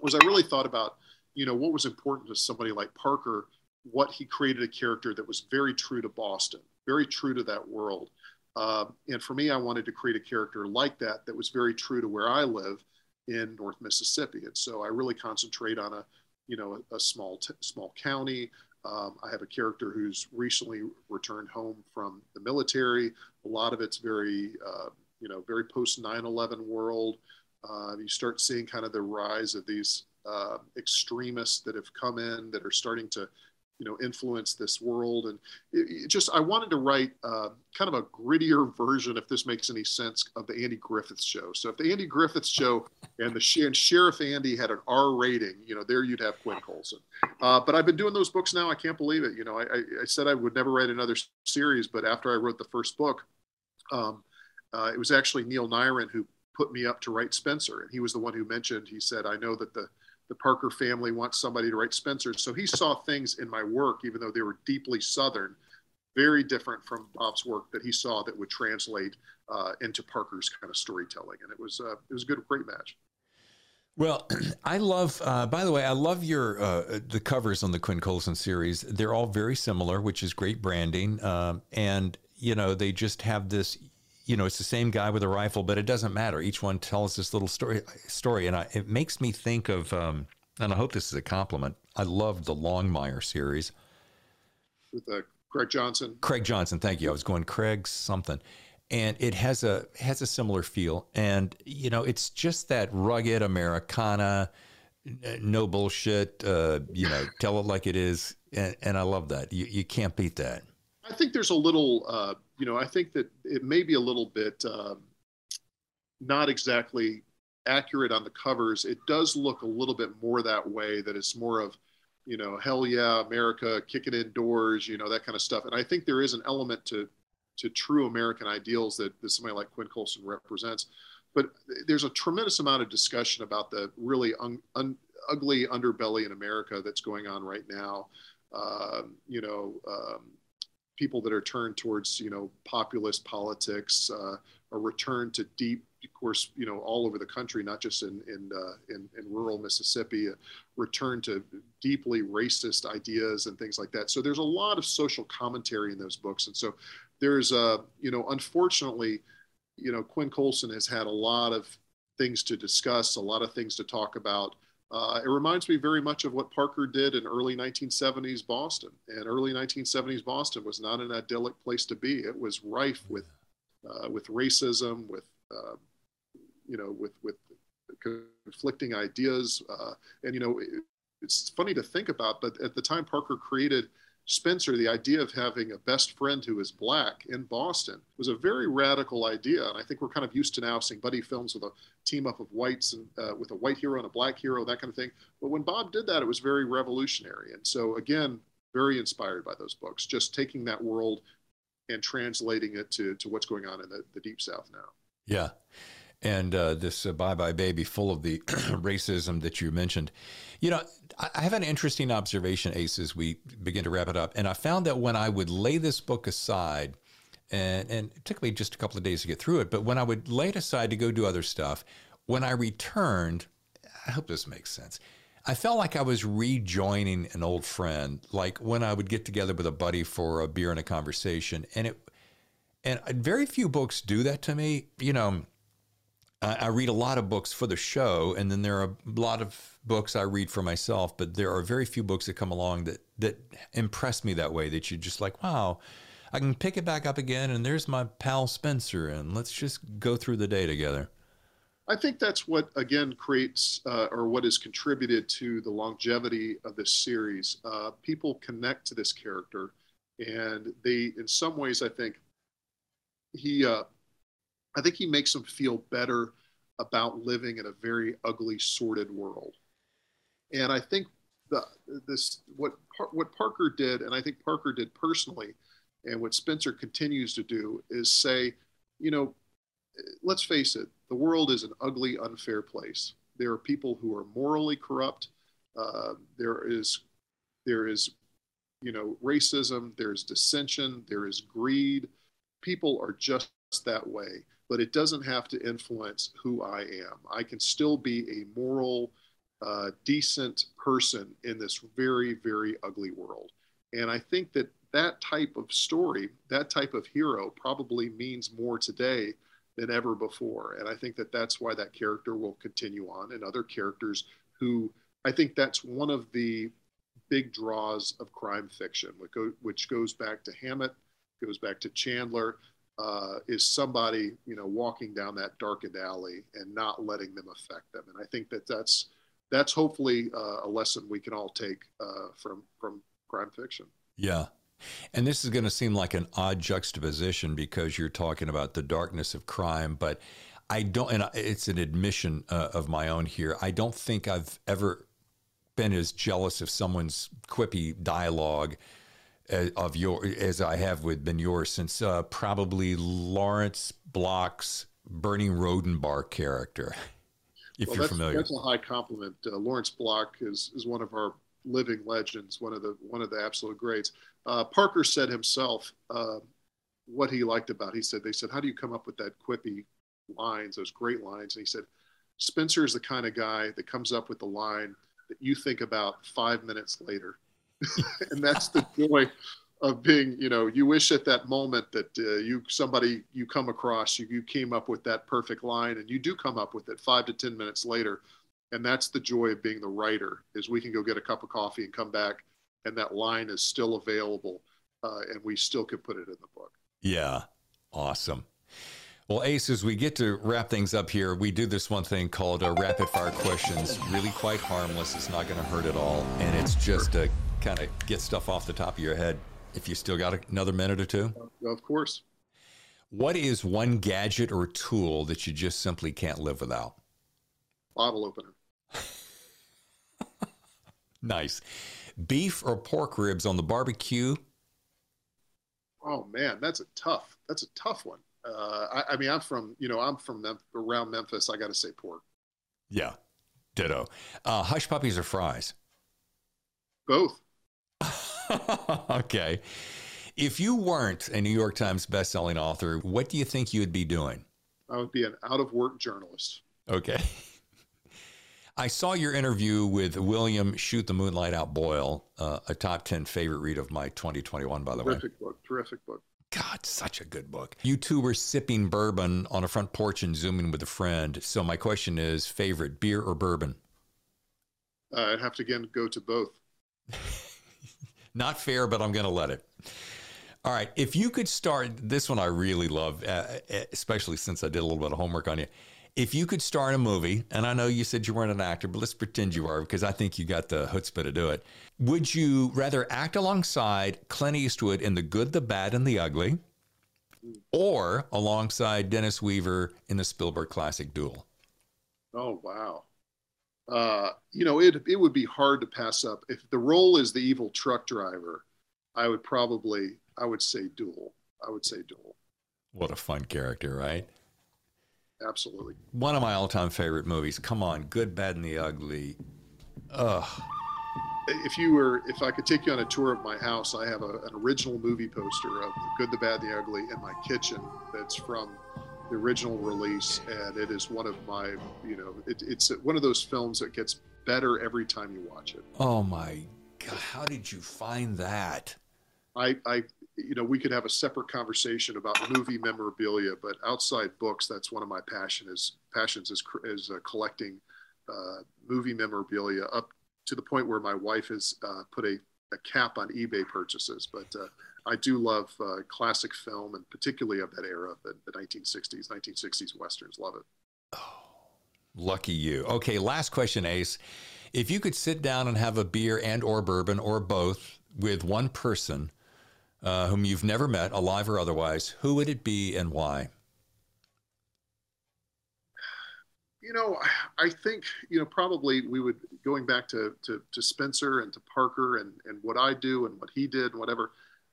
was I really thought about, you know, what was important to somebody like Parker, what he created a character that was very true to Boston, very true to that world uh, and for me, I wanted to create a character like that that was very true to where I live in North Mississippi. And so I really concentrate on a, you know, a, a small t- small county. Um, I have a character who's recently returned home from the military. A lot of it's very, uh, you know, very post 9/11 world. Uh, you start seeing kind of the rise of these uh, extremists that have come in that are starting to you know influence this world. And it, it just i wanted to write uh, kind of a grittier version if this makes any sense of the andy griffith show. So if the andy griffith show and the and sheriff andy had an r rating you know there you'd have quinn colson. Uh, but i've been doing those books now. I can't believe it. You know I, I, I, said i would never write another series but after i wrote the first book um, uh, it was actually neil nyren who put me up to write spenser. And he was the one who mentioned he said i know that the the Parker family wants somebody to write Spenser. So he saw things in my work, even though they were deeply Southern, very different from Bob's work that he saw that would translate uh, into Parker's kind of storytelling. And it was uh, it was a good, great match. Well, I love. Uh, by the way, I love your uh, the covers on the Quinn Colson series. They're all very similar, which is great branding. Um, and you know, they just have this you know, it's the same guy with a rifle, but it doesn't matter. Each one tells this little story. Story, and I, it makes me think of. Um, and I hope this is a compliment. I loved the Longmire series. with uh, Craig Johnson. Craig Johnson, thank you. I was going Craig something, and it has a has a similar feel, and you know, it's just that rugged Americana, no bullshit. Uh, you know, tell it like it is, and, and I love that. You you can't beat that. I think there's a little, uh, you know, I think that it may be a little bit um, not exactly accurate on the covers. It does look a little bit more that way. That it's more of you know, hell yeah, America, kicking indoors, you know, that kind of stuff. And I think there is an element to to true American ideals that, that somebody like Quinn Colson represents. But there's a tremendous amount of discussion about the really un, un, ugly underbelly in America that's going on right now. Um, you know, um, people that are turned towards you know populist politics, uh, a return to deep of course, you know, all over the country, not just in in uh, in, in, rural Mississippi, a return to deeply racist ideas and things like that. So there's a lot of social commentary in those books, and so there's a uh, you know, unfortunately, you know, Quinn Colson has had a lot of things to discuss, a lot of things to talk about. Uh, it reminds me very much of what Parker did in early 1970s Boston. And early 1970s Boston was not an idyllic place to be. It was rife with uh, with racism, with uh, you know, with with conflicting ideas. Uh, and you know, it, it's funny to think about, but at the time Parker created Spenser, the idea of having a best friend who is black in Boston was a very radical idea. And I think we're kind of used to now seeing buddy films with a team up of whites and uh, with a white hero and a black hero, that kind of thing. But when Bob did that, it was very revolutionary. And so, again, very inspired by those books, just taking that world and translating it to, to what's going on in the, the Deep South now. Yeah and uh, this uh, Bye Bye Baby, full of the racism that you mentioned. You know, I have an interesting observation, Ace, as we begin to wrap it up. And I found that when I would lay this book aside, and, and it took me just a couple of days to get through it, but when I would lay it aside to go do other stuff, when I returned, I hope this makes sense. I felt like I was rejoining an old friend, like when I would get together with a buddy for a beer and a conversation. And it, and very few books do that to me. You know, I read a lot of books for the show, and then there are a lot of books I read for myself. But there are very few books that come along that that impress me that way. That you're just like, wow, I can pick it back up again, and there's my pal Spenser, and let's just go through the day together. I think that's what again creates uh, or what has contributed to the longevity of this series. Uh, people connect to this character, and they, in some ways, I think he uh, I think he makes them feel better about living in a very ugly, sordid world. And I think the this what what Parker did, and I think Parker did personally, and what Spencer continues to do is say, you know, let's face it, the world is an ugly, unfair place. There are people who are morally corrupt. Uh, there is there is you know racism. There's dissension. There is greed. People are just that way but it doesn't have to influence who I am. I can still be a moral, uh, decent person in this very, very ugly world. And I think that that type of story, that type of hero, probably means more today than ever before. And I think that that's why that character will continue on, and other characters who I think that's one of the big draws of crime fiction, which goes back to Hammett, goes back to Chandler, uh, is somebody you know walking down that darkened alley and not letting them affect them. And I think that that's that's hopefully uh, a lesson we can all take uh, from from crime fiction. Yeah. And this is going to seem like an odd juxtaposition because you're talking about the darkness of crime, but I don't, and it's an admission uh, of my own here. I don't think I've ever been as jealous of someone's quippy dialogue of your as I have with been yours since uh, probably Lawrence Block's Bernie Rhodenbarr character. If well, you're that's, familiar, that's a high compliment. Uh, Lawrence Block is is one of our living legends, one of the one of the absolute greats. Uh, Parker said himself uh, what he liked about. It. He said they said, "How do you come up with that quippy lines, those great lines?" And he said, "Spenser is the kind of guy that comes up with the line that you think about five minutes later." and that's the joy of being you know you wish at that moment that uh, you somebody you come across you, you came up with that perfect line and you do come up with it five to ten minutes later and that's the joy of being the writer is we can go get a cup of coffee and come back and that line is still available uh, and we still can put it in the book. Yeah, awesome. Well, Ace, as we get to wrap things up here, we do this one thing called uh, rapid fire questions. Really quite harmless. It's not going to hurt at all, and it's just to kind of get stuff off the top of your head. If you still got another minute or two, of course. What is one gadget or tool that you just simply can't live without? Bottle opener. nice. Beef or pork ribs on the barbecue? Oh man, that's a tough. That's a tough one. Uh, I, I, mean, I'm from you know I'm from Mem- around Memphis. I got to say pork. Yeah, ditto. Uh, hush puppies or fries? Both. okay. If you weren't a New York Times bestselling author, what do you think you would be doing? I would be an out of work journalist. Okay. I saw your interview with William Shoot the Moonlight Out Boyle, uh, a top 10 favorite read of my 2021, by the terrific way. Terrific book. Terrific book. God, such a good book. You two were sipping bourbon on a front porch and zooming with a friend. So, my question is favorite beer or bourbon? Uh, I'd have to again go to both. Not fair, but I'm going to let it. All right. If you could start, this one I really love, uh, uh, especially since I did a little bit of homework on you. If you could star in a movie, and I know you said you weren't an actor, but let's pretend you are because I think you got the chutzpah to do it. Would you rather act alongside Clint Eastwood in The Good, the Bad, and the Ugly, or alongside Dennis Weaver in the Spielberg classic Duel? Oh, wow. Uh, you know, it, it would be hard to pass up. If the role is the evil truck driver, I would probably, I would say Duel. I would say Duel. What a fun character, right? Absolutely. One of my all-time favorite movies. Come on, Good, Bad, and the Ugly. Ugh. If you were, if I could take you on a tour of my house, I have a, an original movie poster of The Good, the Bad, the Ugly in my kitchen. That's from the original release, and it is one of my, you know, it, it's one of those films that gets better every time you watch it. Oh my God! How did you find that? I, I you know, we could have a separate conversation about movie memorabilia, but outside books, that's one of my passion is passions is is uh, collecting uh, movie memorabilia up to the point where my wife has uh, put a, a, cap on eBay purchases. But uh, I do love uh, classic film and particularly of that era, the, the 1960s, 1960s westerns. Love it. Oh, lucky you. Okay, last question, Ace. If you could sit down and have a beer and or bourbon or both with one person uh, whom you've never met, alive or otherwise, who would it be and why? You know, I think you know probably we would going back to to, to Spenser and to Parker and and what I do and what he did and whatever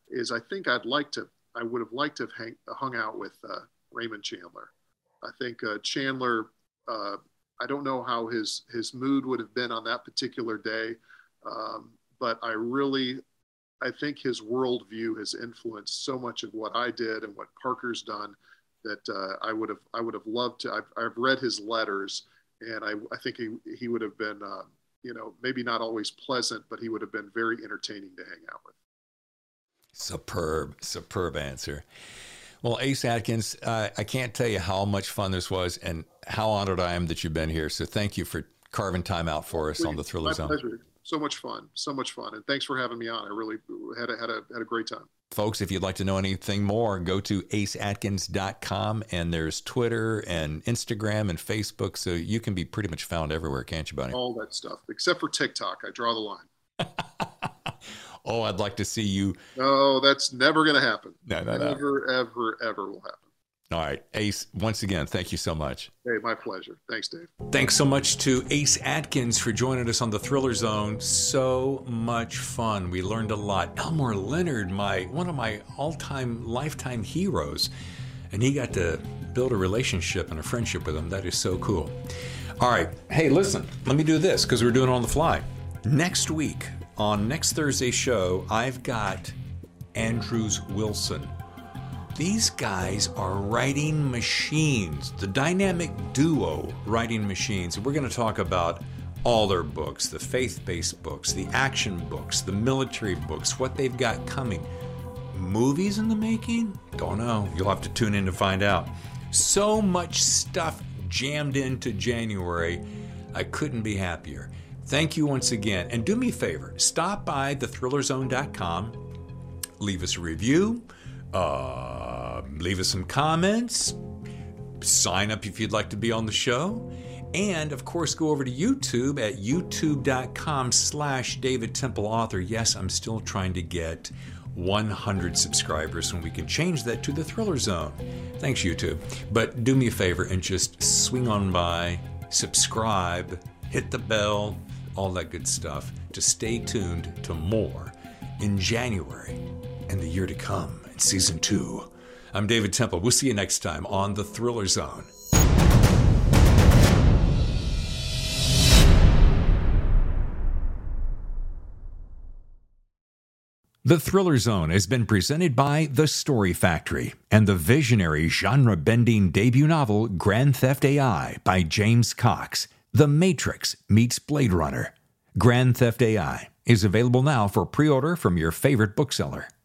is I think I'd like to I would have liked to have hang, hung out with uh, Raymond Chandler. I think uh, Chandler. Uh, I don't know how his his mood would have been on that particular day, um, but I really I think his worldview has influenced so much of what I did and what Parker's done that uh, I would have I would have loved to. I've, I've read his letters, and I, I think he he would have been uh, you know maybe not always pleasant, but he would have been very entertaining to hang out with. Superb, superb answer. Well, Ace Atkins, uh, I can't tell you how much fun this was and how honored I am that you've been here. So thank you for carving time out for us Please, on the Thriller my Zone. Pleasure so much fun, so much fun, and thanks for having me on. I really had a, had a had a great time. Folks, if you'd like to know anything more, go to aceatkins.com and there's Twitter and Instagram and Facebook, so you can be pretty much found everywhere, can't you, buddy? All that stuff, except for TikTok. I draw the line. oh, I'd like to see you. No, that's never going to happen. No, no, never, ever, ever will happen. All right. Ace, once again, thank you so much. Hey, my pleasure. Thanks, Dave. Thanks so much to Ace Atkins for joining us on the Thriller Zone. So much fun. We learned a lot. Elmore Leonard, my one of my all-time lifetime heroes. And he got to build a relationship and a friendship with him. That is so cool. All right. Hey, listen, let me do this because we're doing it on the fly. Next week, on next Thursday's show, I've got Andrews Wilson. These guys are writing machines, the dynamic duo writing machines. We're going to talk about all their books the faith based books, the action books, the military books, what they've got coming. Movies in the making? Don't know. You'll have to tune in to find out. So much stuff jammed into January. I couldn't be happier. Thank you once again. And do me a favor stop by thethrillerzone.com leave us a review, uh, leave us some comments, sign up if you'd like to be on the show. And of course, go over to YouTube at youtube.com slash David Temple Author. Yes, I'm still trying to get 100 subscribers and we can change that to the Thriller Zone. Thanks, YouTube. But do me a favor and just swing on by, subscribe, hit the bell, all that good stuff to stay tuned to more in January and the year to come in season two. I'm David Temple. We'll see you next time on the Thriller Zone. The Thriller Zone has been presented by The Story Factory and the visionary genre bending debut novel Grand Theft AI by James Cox. The Matrix meets Blade Runner. Grand Theft AI is available now for pre order from your favorite bookseller.